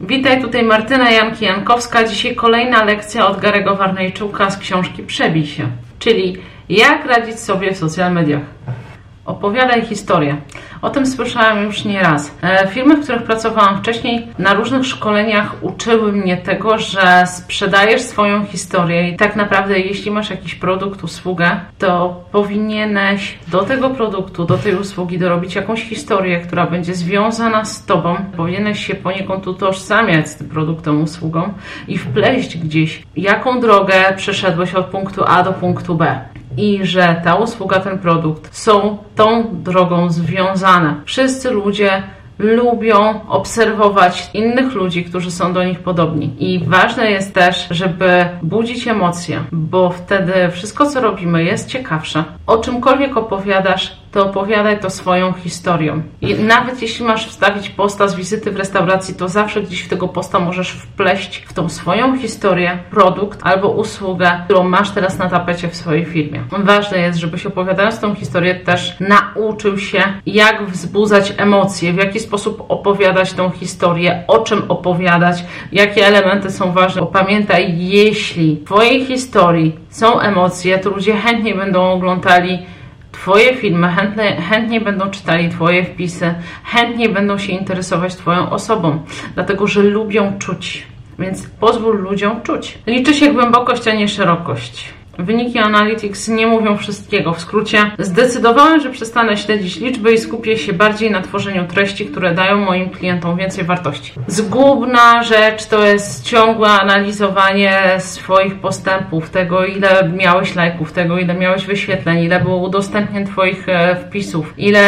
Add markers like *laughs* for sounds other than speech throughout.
Witaj, tutaj Martyna Janki-Jankowska. Dzisiaj kolejna lekcja od Garego Warnejczuka z książki Przebij się, czyli jak radzić sobie w social mediach. Opowiadaj historię. O tym słyszałam już nie raz. E, firmy, w których pracowałam wcześniej, na różnych szkoleniach uczyły mnie tego, że sprzedajesz swoją historię i tak naprawdę, jeśli masz jakiś produkt, usługę, to powinieneś do tego produktu, do tej usługi dorobić jakąś historię, która będzie związana z tobą. Powinieneś się poniekąd utożsamiać z tym produktem, usługą i wpleść gdzieś, jaką drogę przeszedłeś od punktu A do punktu B i że ta usługa, ten produkt są tą drogą związane. Wszyscy ludzie lubią obserwować innych ludzi, którzy są do nich podobni. I ważne jest też, żeby budzić emocje, bo wtedy wszystko, co robimy, jest ciekawsze. O czymkolwiek opowiadasz, to opowiadaj to swoją historią. I nawet jeśli masz wstawić posta z wizyty w restauracji, to zawsze gdzieś w tego posta możesz wpleść w tą swoją historię, produkt albo usługę, którą masz teraz na tapecie w swojej firmie. Ważne jest, żebyś opowiadając tą historię też nauczył się, jak wzbudzać emocje, w jaki sposób opowiadać tą historię, o czym opowiadać, jakie elementy są ważne. Bo pamiętaj, jeśli w Twojej historii są emocje, to ludzie chętnie będą oglądali Twoje filmy, chętnie, chętnie będą czytali Twoje wpisy, chętnie będą się interesować Twoją osobą, dlatego że lubią czuć. Więc pozwól ludziom czuć. Liczy się głębokość, a nie szerokość. Wyniki Analytics nie mówią wszystkiego. W skrócie, zdecydowałem, że przestanę śledzić liczby i skupię się bardziej na tworzeniu treści, które dają moim klientom więcej wartości. Zgubna rzecz to jest ciągłe analizowanie swoich postępów, tego ile miałeś lajków, tego ile miałeś wyświetleń, ile było udostępnień Twoich e, wpisów, ile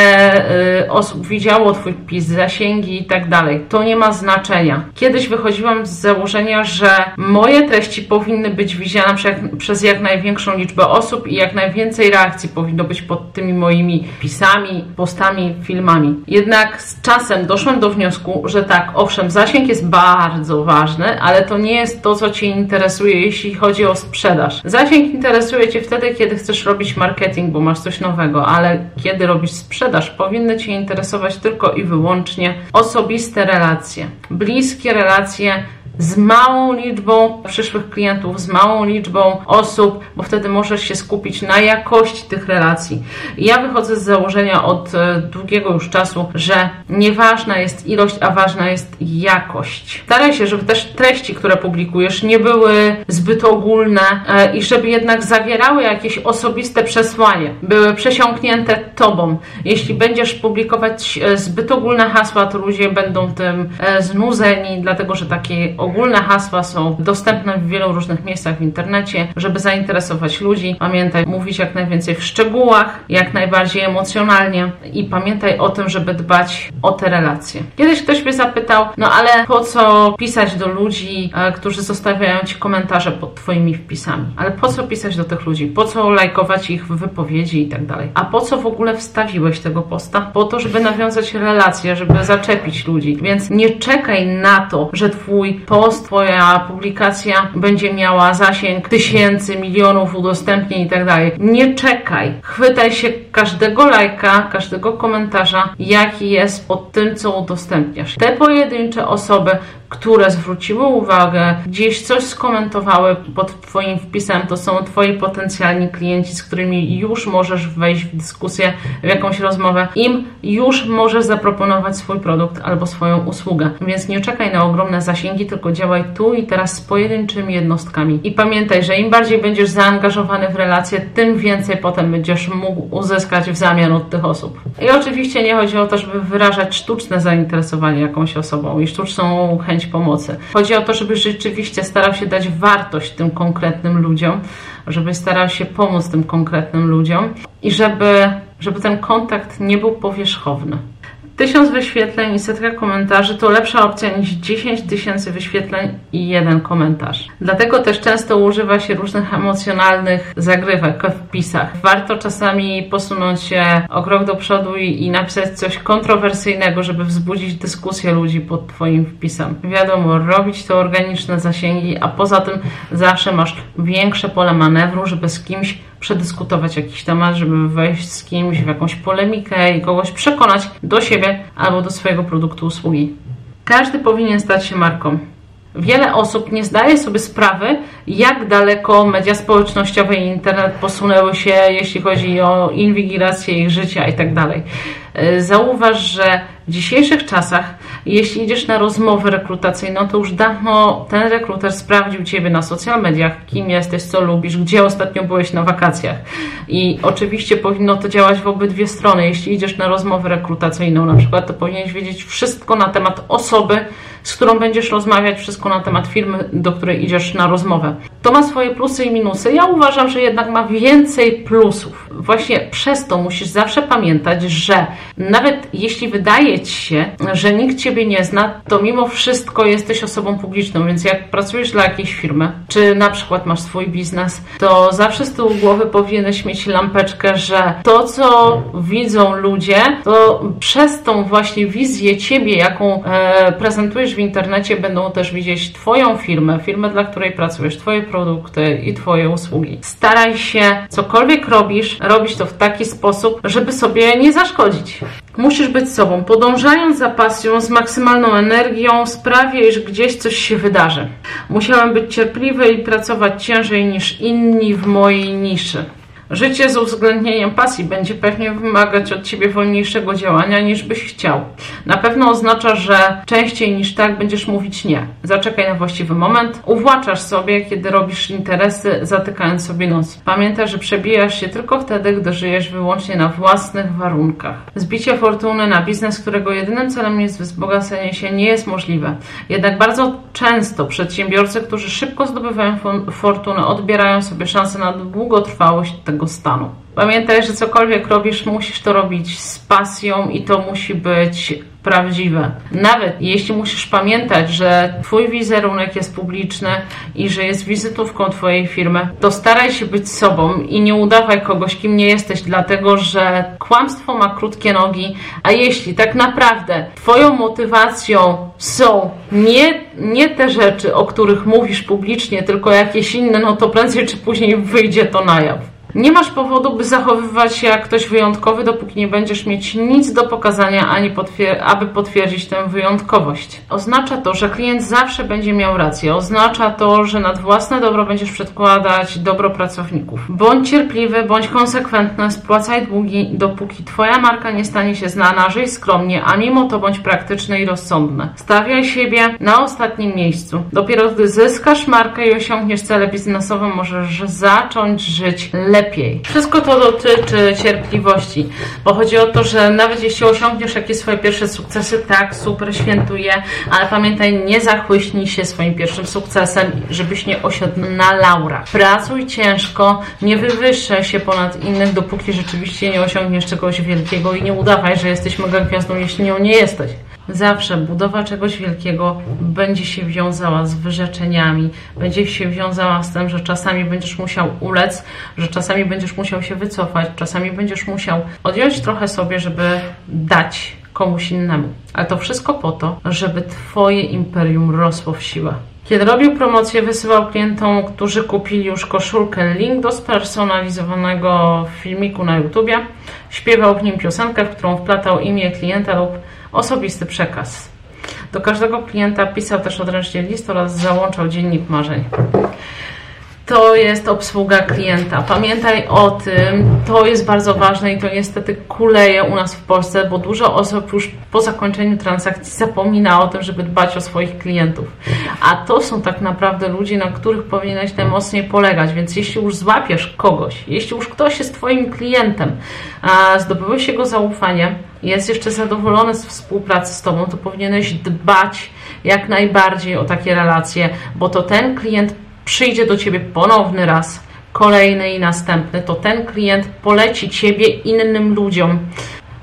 e, osób widziało Twój wpis, zasięgi i tak dalej. To nie ma znaczenia. Kiedyś wychodziłam z założenia, że moje treści powinny być widziane przez jak najwięcej największą liczbę osób i jak najwięcej reakcji powinno być pod tymi moimi pisami, postami, filmami. Jednak z czasem doszłam do wniosku, że tak, owszem, zasięg jest bardzo ważny, ale to nie jest to, co Cię interesuje, jeśli chodzi o sprzedaż. Zasięg interesuje Cię wtedy, kiedy chcesz robić marketing, bo masz coś nowego, ale kiedy robisz sprzedaż, powinny Cię interesować tylko i wyłącznie osobiste relacje, bliskie relacje z małą liczbą przyszłych klientów, z małą liczbą osób, bo wtedy możesz się skupić na jakości tych relacji. Ja wychodzę z założenia od e, długiego już czasu, że nieważna jest ilość, a ważna jest jakość. Staraj się, żeby też treści, które publikujesz, nie były zbyt ogólne e, i żeby jednak zawierały jakieś osobiste przesłanie, były przesiąknięte tobą. Jeśli będziesz publikować e, zbyt ogólne hasła, to ludzie będą tym znudzeni, dlatego że takie Ogólne hasła są dostępne w wielu różnych miejscach w internecie, żeby zainteresować ludzi. Pamiętaj mówić jak najwięcej w szczegółach, jak najbardziej emocjonalnie i pamiętaj o tym, żeby dbać o te relacje. Kiedyś ktoś mnie zapytał, no ale po co pisać do ludzi, e, którzy zostawiają ci komentarze pod twoimi wpisami? Ale po co pisać do tych ludzi? Po co lajkować ich wypowiedzi i tak dalej? A po co w ogóle wstawiłeś tego posta? Po to, żeby nawiązać relacje, żeby zaczepić ludzi. Więc nie czekaj na to, że twój post Twoja publikacja będzie miała zasięg tysięcy, milionów udostępnień i tak dalej. Nie czekaj. Chwytaj się każdego lajka, każdego komentarza, jaki jest pod tym, co udostępniasz. Te pojedyncze osoby które zwróciły uwagę, gdzieś coś skomentowały pod Twoim wpisem, to są Twoi potencjalni klienci, z którymi już możesz wejść w dyskusję, w jakąś rozmowę. Im już możesz zaproponować swój produkt albo swoją usługę. Więc nie czekaj na ogromne zasięgi, tylko działaj tu i teraz z pojedynczymi jednostkami. I pamiętaj, że im bardziej będziesz zaangażowany w relacje, tym więcej potem będziesz mógł uzyskać w zamian od tych osób. I oczywiście nie chodzi o to, żeby wyrażać sztuczne zainteresowanie jakąś osobą i sztuczną chęć chęć pomocy. Chodzi o to, żeby rzeczywiście starał się dać wartość tym konkretnym ludziom, żeby starał się pomóc tym konkretnym ludziom i żeby, żeby ten kontakt nie był powierzchowny. Tysiąc wyświetleń i setka komentarzy to lepsza opcja niż 10 tysięcy wyświetleń i jeden komentarz. Dlatego też często używa się różnych emocjonalnych zagrywek w wpisach. Warto czasami posunąć się o krok do przodu i, i napisać coś kontrowersyjnego, żeby wzbudzić dyskusję ludzi pod Twoim wpisem. Wiadomo, robić to organiczne zasięgi, a poza tym zawsze masz większe pole manewru, żeby z kimś przedyskutować jakiś temat, żeby wejść z kimś w jakąś polemikę i kogoś przekonać do siebie albo do swojego produktu, usługi. Każdy powinien stać się marką. Wiele osób nie zdaje sobie sprawy, jak daleko media społecznościowe i internet posunęły się, jeśli chodzi o inwigilację ich życia itd. Tak Zauważ, że w dzisiejszych czasach, jeśli idziesz na rozmowę rekrutacyjną, to już dawno ten rekruter sprawdził Ciebie na social mediach, kim jesteś, co lubisz, gdzie ostatnio byłeś na wakacjach. I oczywiście powinno to działać w obydwie strony. Jeśli idziesz na rozmowę rekrutacyjną na przykład, to powinieneś wiedzieć wszystko na temat osoby, z którą będziesz rozmawiać, wszystko na temat firmy, do której idziesz na rozmowę. To ma swoje plusy i minusy. Ja uważam, że jednak ma więcej plusów. Właśnie przez to musisz zawsze pamiętać, że nawet jeśli wydaje ci się, że nikt ciebie nie zna, to mimo wszystko jesteś osobą publiczną, więc jak pracujesz dla jakiejś firmy, czy na przykład masz swój biznes, to zawsze z tyłu głowy powinieneś mieć lampeczkę, że to, co widzą ludzie, to przez tą właśnie wizję ciebie, jaką e, prezentujesz w internecie, będą też widzieć Twoją firmę, firmę, dla której pracujesz, Twoje produkty i Twoje usługi. Staraj się, cokolwiek robisz, robić to w taki sposób, żeby sobie nie zaszkodzić. Musisz być sobą. Podążając za pasją z maksymalną energią, sprawię, iż gdzieś coś się wydarzy. Musiałem być cierpliwy i pracować ciężej niż inni w mojej niszy. Życie z uwzględnieniem pasji będzie pewnie wymagać od ciebie wolniejszego działania niż byś chciał. Na pewno oznacza, że częściej niż tak będziesz mówić nie. Zaczekaj na właściwy moment. Uwłaczasz sobie, kiedy robisz interesy, zatykając sobie nos. Pamiętaj, że przebijasz się tylko wtedy, gdy żyjesz wyłącznie na własnych warunkach. Zbicie fortuny na biznes, którego jedynym celem jest wzbogacenie się, nie jest możliwe. Jednak bardzo często przedsiębiorcy, którzy szybko zdobywają fortunę, odbierają sobie szansę na długotrwałość tego tego stanu. Pamiętaj, że cokolwiek robisz, musisz to robić z pasją i to musi być prawdziwe. Nawet jeśli musisz pamiętać, że Twój wizerunek jest publiczny i że jest wizytówką Twojej firmy, to staraj się być sobą i nie udawaj kogoś, kim nie jesteś, dlatego że kłamstwo ma krótkie nogi, a jeśli tak naprawdę Twoją motywacją są nie, nie te rzeczy, o których mówisz publicznie, tylko jakieś inne, no to prędzej czy później wyjdzie to na jaw. Nie masz powodu, by zachowywać się jak ktoś wyjątkowy, dopóki nie będziesz mieć nic do pokazania, ani potwier aby potwierdzić tę wyjątkowość. Oznacza to, że klient zawsze będzie miał rację. Oznacza to, że nad własne dobro będziesz przedkładać dobro pracowników. Bądź cierpliwy, bądź konsekwentny, spłacaj długi, dopóki Twoja marka nie stanie się znana, żyj skromnie, a mimo to bądź praktyczny i rozsądny. Stawiaj siebie na ostatnim miejscu. Dopiero gdy zyskasz markę i osiągniesz cele biznesowe, możesz zacząć żyć lepiej lepiej. Wszystko to dotyczy cierpliwości, bo chodzi o to, że nawet jeśli osiągniesz jakieś swoje pierwsze sukcesy, tak, super, świętuję, ale pamiętaj, nie zachłyśnij się swoim pierwszym sukcesem, żebyś nie osiadł na laurach. Pracuj ciężko, nie wywyższaj się ponad innych, dopóki rzeczywiście nie osiągniesz czegoś wielkiego i nie udawaj, że jesteś mega gwiazdą, jeśli nią nie jesteś. Zawsze budowa czegoś wielkiego będzie się wiązała z wyrzeczeniami, będzie się wiązała z tym, że czasami będziesz musiał ulec, że czasami będziesz musiał się wycofać, czasami będziesz musiał odjąć trochę sobie, żeby dać komuś innemu. Ale to wszystko po to, żeby Twoje imperium rosło w siłę. Kiedy robił promocję, wysyłał klientom, którzy kupili już koszulkę, link do spersonalizowanego filmiku na YouTubie. Śpiewał w nim piosenkę, w którą wplatał imię klienta lub osobisty przekaz. Do każdego klienta pisał też odręcznie list oraz załączał dziennik marzeń to jest obsługa klienta. Pamiętaj o tym, to jest bardzo ważne i to niestety kuleje u nas w Polsce, bo dużo osób już po zakończeniu transakcji zapomina o tym, żeby dbać o swoich klientów. A to są tak naprawdę ludzie, na których powinieneś najmocniej polegać, więc jeśli już złapiesz kogoś, jeśli już ktoś jest Twoim klientem, a zdobyłeś jego zaufanie, jest jeszcze zadowolony z współpracy z Tobą, to powinieneś dbać jak najbardziej o takie relacje, bo to ten klient przyjdzie do Ciebie ponowny raz, kolejny i następny, to ten klient poleci Ciebie innym ludziom.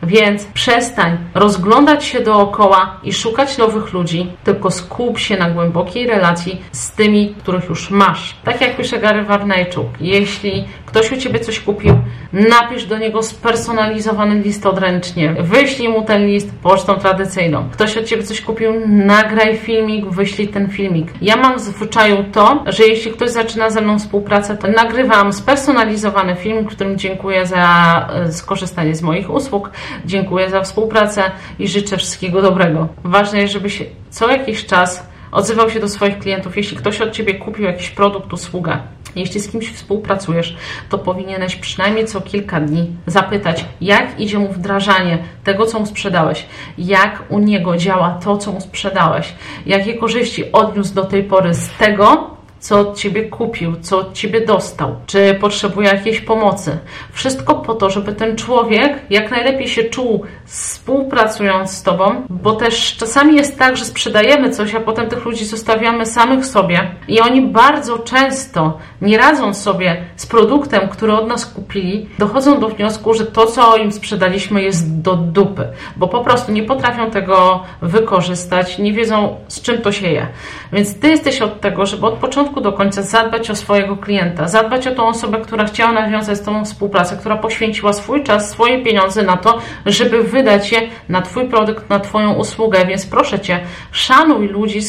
Więc przestań rozglądać się dookoła i szukać nowych ludzi, tylko skup się na głębokiej relacji z tymi, których już masz. Tak jak pisze Gary Warnejczuk, jeśli ktoś u Ciebie coś kupił, napisz do niego spersonalizowany list odręcznie, wyślij mu ten list pocztą tradycyjną. Ktoś od Ciebie coś kupił, nagraj filmik, wyślij ten filmik. Ja mam w zwyczaju to, że jeśli ktoś zaczyna ze mną współpracę, to nagrywam spersonalizowany film, w którym dziękuję za e, skorzystanie z moich usług Dziękuję za współpracę i życzę wszystkiego dobrego. Ważne jest, żebyś co jakiś czas odzywał się do swoich klientów. Jeśli ktoś od ciebie kupił jakiś produkt, usługę, jeśli z kimś współpracujesz, to powinieneś przynajmniej co kilka dni zapytać, jak idzie mu wdrażanie tego, co mu sprzedałeś, jak u niego działa to, co mu sprzedałeś, jakie korzyści odniósł do tej pory z tego, co od ciebie kupił, co od ciebie dostał, czy potrzebuje jakiejś pomocy. Wszystko po to, żeby ten człowiek jak najlepiej się czuł współpracując z tobą, bo też czasami jest tak, że sprzedajemy coś, a potem tych ludzi zostawiamy samych sobie i oni bardzo często, nie radzą sobie z produktem, który od nas kupili, dochodzą do wniosku, że to, co im sprzedaliśmy, jest do dupy, bo po prostu nie potrafią tego wykorzystać, nie wiedzą, z czym to się je. Więc ty jesteś od tego, żeby od początku początku do końca zadbać o swojego klienta, zadbać o tą osobę, która chciała nawiązać z Tobą współpracę, która poświęciła swój czas, swoje pieniądze na to, żeby wydać je na Twój produkt, na Twoją usługę. Więc proszę Cię, szanuj ludzi,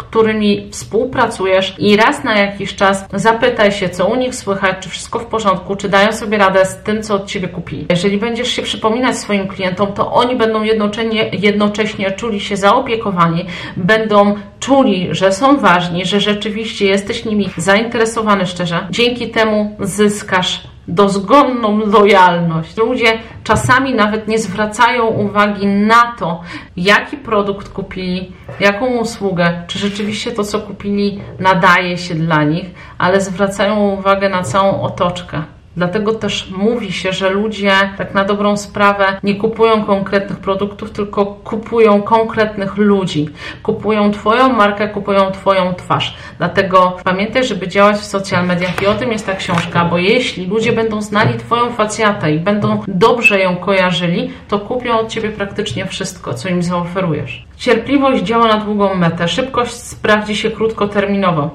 którymi współpracujesz i raz na jakiś czas zapytaj się, co u nich słychać, czy wszystko w porządku, czy dają sobie radę z tym, co od Ciebie kupili. Jeżeli będziesz się przypominać swoim klientom, to oni będą jednocześnie, jednocześnie czuli się zaopiekowani, będą czuli, że są ważni, że rzeczywiście jesteś nimi zainteresowany szczerze. Dzięki temu zyskasz dozgonną lojalność. Ludzie czasami nawet nie zwracają uwagi na to, jaki produkt kupili, jaką usługę, czy rzeczywiście to, co kupili, nadaje się dla nich, ale zwracają uwagę na całą otoczkę. Dlatego też mówi się, że ludzie tak na dobrą sprawę nie kupują konkretnych produktów, tylko kupują konkretnych ludzi. Kupują Twoją markę, kupują Twoją twarz. Dlatego pamiętaj, żeby działać w social mediach i o tym jest ta książka, bo jeśli ludzie będą znali Twoją facjatę i będą dobrze ją kojarzyli, to kupią od Ciebie praktycznie wszystko, co im zaoferujesz. Cierpliwość działa na długą metę, szybkość sprawdzi się krótkoterminowo.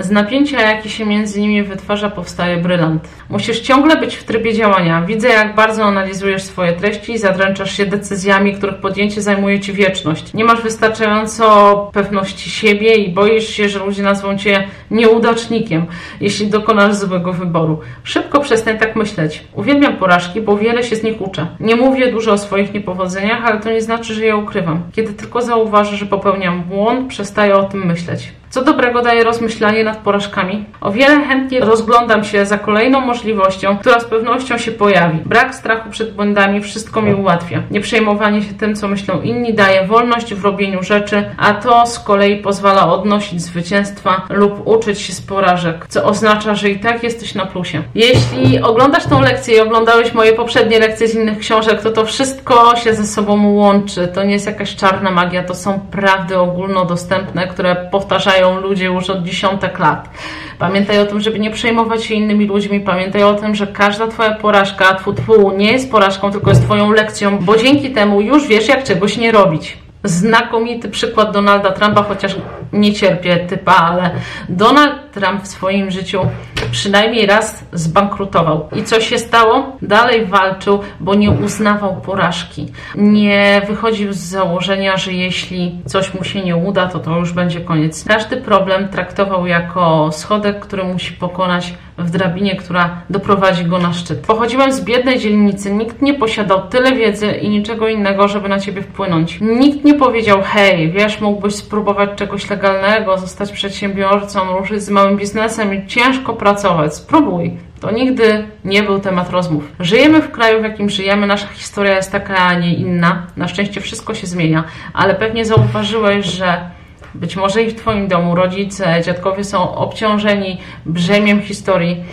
Z napięcia, jakie się między nimi wytwarza, powstaje brylant. Musisz ciągle być w trybie działania. Widzę, jak bardzo analizujesz swoje treści i zadręczasz się decyzjami, których podjęcie zajmuje ci wieczność. Nie masz wystarczająco pewności siebie i boisz się, że ludzie nazwą cię nieudacznikiem, jeśli dokonasz złego wyboru. Szybko przestań tak myśleć. Uwielbiam porażki, bo wiele się z nich uczę. Nie mówię dużo o swoich niepowodzeniach, ale to nie znaczy, że je ukrywam. Kiedy tylko zauważę, że popełniam błąd, przestaję o tym myśleć. Co dobrego daje rozmyślanie nad porażkami? O wiele chętniej rozglądam się za kolejną możliwością, która z pewnością się pojawi. Brak strachu przed błędami wszystko mi ułatwia. Nie przejmowanie się tym, co myślą inni, daje wolność w robieniu rzeczy, a to z kolei pozwala odnosić zwycięstwa lub uczyć się z porażek, co oznacza, że i tak jesteś na plusie. Jeśli oglądasz tą lekcję i oglądałeś moje poprzednie lekcje z innych książek, to to wszystko się ze sobą łączy. To nie jest jakaś czarna magia, to są prawdy ogólnodostępne, które powtarzają ludzie już od dziesiątek lat. Pamiętaj o tym, żeby nie przejmować się innymi ludźmi. Pamiętaj o tym, że każda Twoja porażka, twu, twu, nie jest porażką, tylko jest Twoją lekcją, bo dzięki temu już wiesz, jak czegoś nie robić znakomity przykład Donalda Trumpa, chociaż nie cierpię typa, ale Donald Trump w swoim życiu przynajmniej raz zbankrutował. I co się stało? Dalej walczył, bo nie uznawał porażki. Nie wychodził z założenia, że jeśli coś mu się nie uda, to to już będzie koniec. Każdy problem traktował jako schodek, który musi pokonać w drabinie, która doprowadzi go na szczyt. Pochodziłem z biednej dzielnicy, nikt nie posiadał tyle wiedzy i niczego innego, żeby na ciebie wpłynąć. Nikt nie powiedział, hej, wiesz, mógłbyś spróbować czegoś legalnego, zostać przedsiębiorcą, ruszyć z małym biznesem i ciężko pracować. Spróbuj. To nigdy nie był temat rozmów. Żyjemy w kraju, w jakim żyjemy, nasza historia jest taka, a nie inna. Na szczęście wszystko się zmienia, ale pewnie zauważyłeś, że być może i w Twoim domu rodzice, dziadkowie są obciążeni brzemiem historii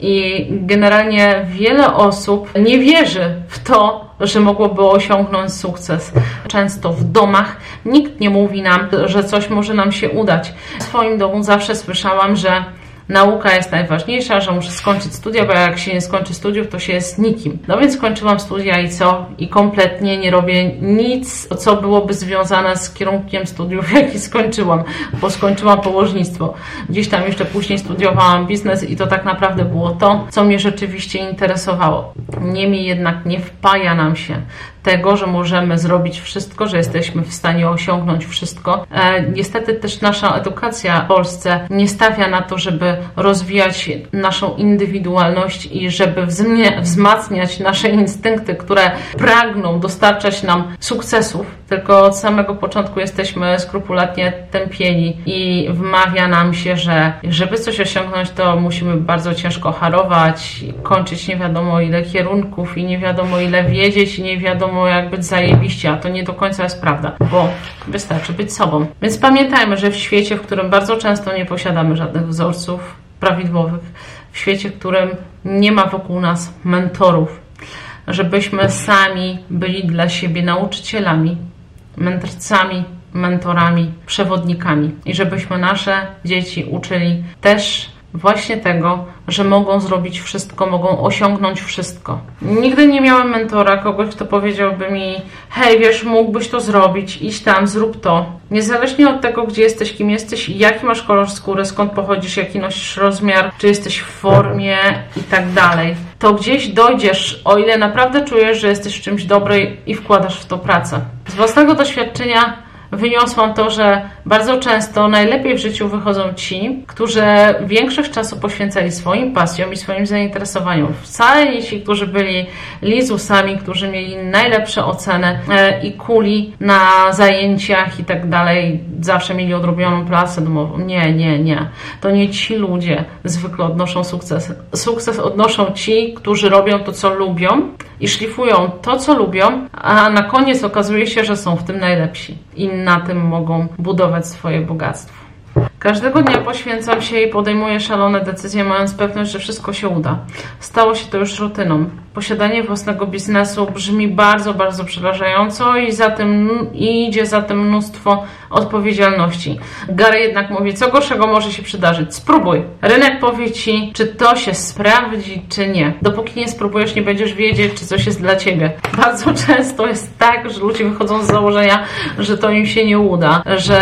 i generalnie wiele osób nie wierzy w to, że mogłoby osiągnąć sukces. Często w domach nikt nie mówi nam, że coś może nam się udać. W swoim domu zawsze słyszałam, że nauka jest najważniejsza, że muszę skończyć studia, bo jak się nie skończy studiów, to się jest nikim. No więc skończyłam studia i co? I kompletnie nie robię nic, co byłoby związane z kierunkiem studiów, *laughs* jaki skończyłam, bo skończyłam położnictwo. Gdzieś tam jeszcze później studiowałam biznes i to tak naprawdę było to, co mnie rzeczywiście interesowało. Niemniej jednak nie wpaja nam się tego, że możemy zrobić wszystko, że jesteśmy w stanie osiągnąć wszystko. E, niestety też nasza edukacja w Polsce nie stawia na to, żeby rozwijać naszą indywidualność i żeby wzmacniać nasze instynkty, które pragną dostarczać nam sukcesów, tylko od samego początku jesteśmy skrupulatnie tępieni i wmawia nam się, że żeby coś osiągnąć, to musimy bardzo ciężko harować, kończyć nie wiadomo ile kierunków i nie wiadomo ile wiedzieć i nie wiadomo jak być zajebiście, a to nie do końca jest prawda, bo wystarczy być sobą. Więc pamiętajmy, że w świecie, w którym bardzo często nie posiadamy żadnych wzorców prawidłowych, w świecie, w którym nie ma wokół nas mentorów, żebyśmy sami byli dla siebie nauczycielami, mędrcami, mentorami, przewodnikami i żebyśmy nasze dzieci uczyli też właśnie tego, że mogą zrobić wszystko, mogą osiągnąć wszystko. Nigdy nie miałem mentora, kogoś, kto powiedziałby mi: Hej, wiesz, mógłbyś to zrobić, idź tam, zrób to. Niezależnie od tego, gdzie jesteś, kim jesteś, jaki masz kolor skóry, skąd pochodzisz, jaki nosisz rozmiar, czy jesteś w formie i tak dalej, to gdzieś dojdziesz, o ile naprawdę czujesz, że jesteś w czymś dobry i wkładasz w to pracę. Z własnego doświadczenia wyniosłam to, że bardzo często najlepiej w życiu wychodzą ci, którzy większość czasu poświęcali swoim pasjom i swoim zainteresowaniom. Wcale nie ci, którzy byli lizusami, którzy mieli najlepsze oceny e, i kuli na zajęciach i tak dalej, zawsze mieli odrobioną pracę domową. Nie, nie, nie. To nie ci ludzie zwykle odnoszą sukces. Sukces odnoszą ci, którzy robią to, co lubią i szlifują to, co lubią, a na koniec okazuje się, że są w tym najlepsi i na tym mogą budować swoje bogactwo. Każdego dnia poświęcam się i podejmuję szalone decyzje, mając pewność, że wszystko się uda. Stało się to już rutyną. Posiadanie własnego biznesu brzmi bardzo, bardzo przerażająco i, za tym, i idzie za tym mnóstwo odpowiedzialności. Gary jednak mówi, co gorszego może się przydarzyć. Spróbuj. Rynek powie ci, czy to się sprawdzi, czy nie. Dopóki nie spróbujesz, nie będziesz wiedzieć, czy coś jest dla ciebie. Bardzo *laughs* często jest tak, że ludzie wychodzą z założenia, że to im się nie uda, że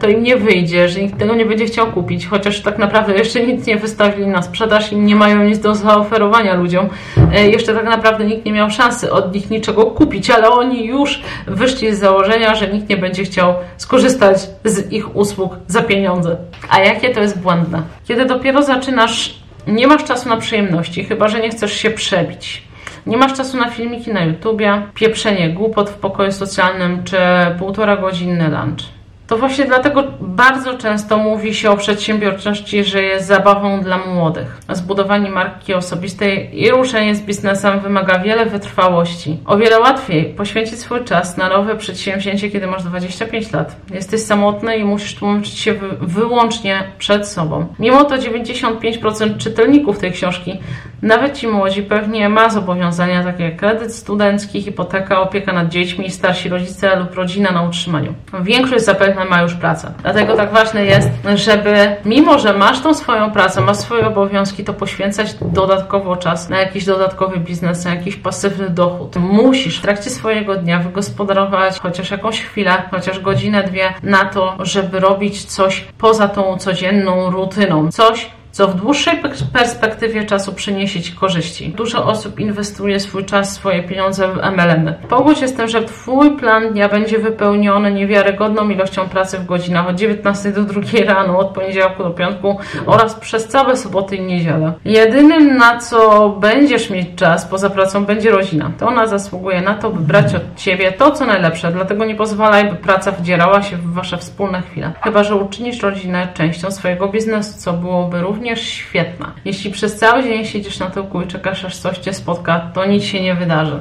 to im nie wyjdzie, że nikt tego nie będzie chciał kupić, chociaż tak naprawdę jeszcze nic nie wystawili na sprzedaż i nie mają nic do zaoferowania ludziom. E, jeszcze tak naprawdę nikt nie miał szansy od nich niczego kupić, ale oni już wyszli z założenia, że nikt nie będzie chciał skorzystać z ich usług za pieniądze. A jakie to jest błędne? Kiedy dopiero zaczynasz, nie masz czasu na przyjemności, chyba że nie chcesz się przebić. Nie masz czasu na filmiki na YouTubie, pieprzenie głupot w pokoju socjalnym czy półtora godzinny lunch. To właśnie dlatego bardzo często mówi się o przedsiębiorczości, że jest zabawą dla młodych. Zbudowanie marki osobistej i ruszenie z biznesem wymaga wiele wytrwałości. O wiele łatwiej poświęcić swój czas na nowe przedsięwzięcie, kiedy masz 25 lat. Jesteś samotny i musisz tłumaczyć się wy wyłącznie przed sobą. Mimo to 95% czytelników tej książki, nawet ci młodzi, pewnie ma zobowiązania takie jak kredyt studencki, hipoteka, opieka nad dziećmi, starsi rodzice lub rodzina na utrzymaniu. Większość zapewne ma już pracę. Dlatego tak ważne jest, żeby mimo, że masz tą swoją pracę, masz swoje obowiązki, to poświęcać dodatkowo czas na jakiś dodatkowy biznes, na jakiś pasywny dochód. Musisz w trakcie swojego dnia wygospodarować chociaż jakąś chwilę, chociaż godzinę, dwie na to, żeby robić coś poza tą codzienną rutyną. Coś, co w dłuższej perspektywie czasu przyniesie Ci korzyści. Dużo osób inwestuje swój czas, swoje pieniądze w MLM. Pogódź się z tym, że Twój plan dnia będzie wypełniony niewiarygodną ilością pracy w godzinach od 19 do 2 rano, od poniedziałku do piątku oraz przez całe soboty i niedzielę. Jedynym na co będziesz mieć czas poza pracą będzie rodzina. To ona zasługuje na to, by brać od Ciebie to, co najlepsze, dlatego nie pozwalaj, by praca wdzierała się w Wasze wspólne chwile. Chyba, że uczynisz rodzinę częścią swojego biznesu, co byłoby również również świetna. Jeśli przez cały dzień siedzisz na tyłku i czekasz aż coś Cię spotka, to nic się nie wydarzy.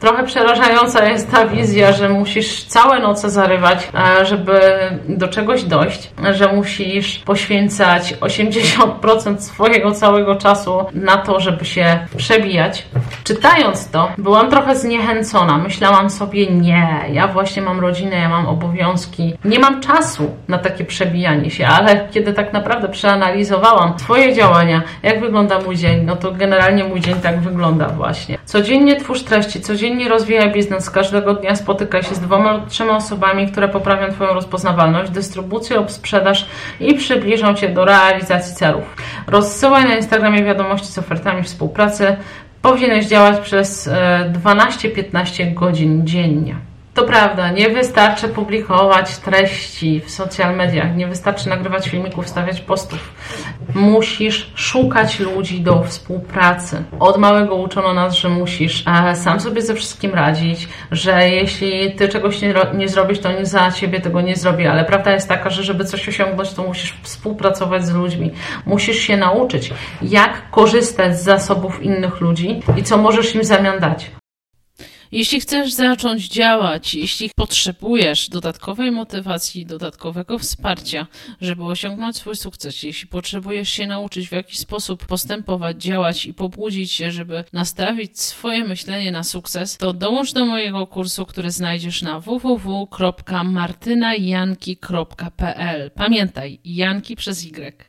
Trochę przerażająca jest ta wizja, że musisz całe noce zarywać, e, żeby do czegoś dojść, że musisz poświęcać 80% swojego całego czasu na to, żeby się przebijać. Czytając to, byłam trochę zniechęcona. Myślałam sobie, nie, ja właśnie mam rodzinę, ja mam obowiązki, nie mam czasu na takie przebijanie się, ale kiedy tak naprawdę przeanalizowałam Twoje działania, jak wygląda mój dzień, no to generalnie mój dzień tak wygląda właśnie. Codziennie twórz treści, codziennie rozwijaj biznes, każdego dnia spotykaj się z dwoma lub trzema osobami, które poprawią Twoją rozpoznawalność, dystrybucję lub sprzedaż i przybliżą Cię do realizacji celów. Rozsyłaj na Instagramie wiadomości z ofertami współpracy. Powinieneś działać przez 12-15 e, godzin dziennie. To prawda, nie wystarczy publikować treści w social mediach, nie wystarczy nagrywać filmików, stawiać postów. Musisz szukać ludzi do współpracy. Od małego uczono nas, że musisz sam sobie ze wszystkim radzić, że jeśli ty czegoś nie, nie zrobisz, to nikt za ciebie tego nie zrobi, ale prawda jest taka, że żeby coś osiągnąć, to musisz współpracować z ludźmi. Musisz się nauczyć, jak korzystać z zasobów innych ludzi i co możesz im w zamian dać. Jeśli chcesz zacząć działać, jeśli potrzebujesz dodatkowej motywacji, dodatkowego wsparcia, żeby osiągnąć swój sukces, jeśli potrzebujesz się nauczyć w jakiś sposób postępować, działać i pobudzić się, żeby nastawić swoje myślenie na sukces, to dołącz do mojego kursu, który znajdziesz na www.martynajanki.pl. Pamiętaj, Janki przez Y.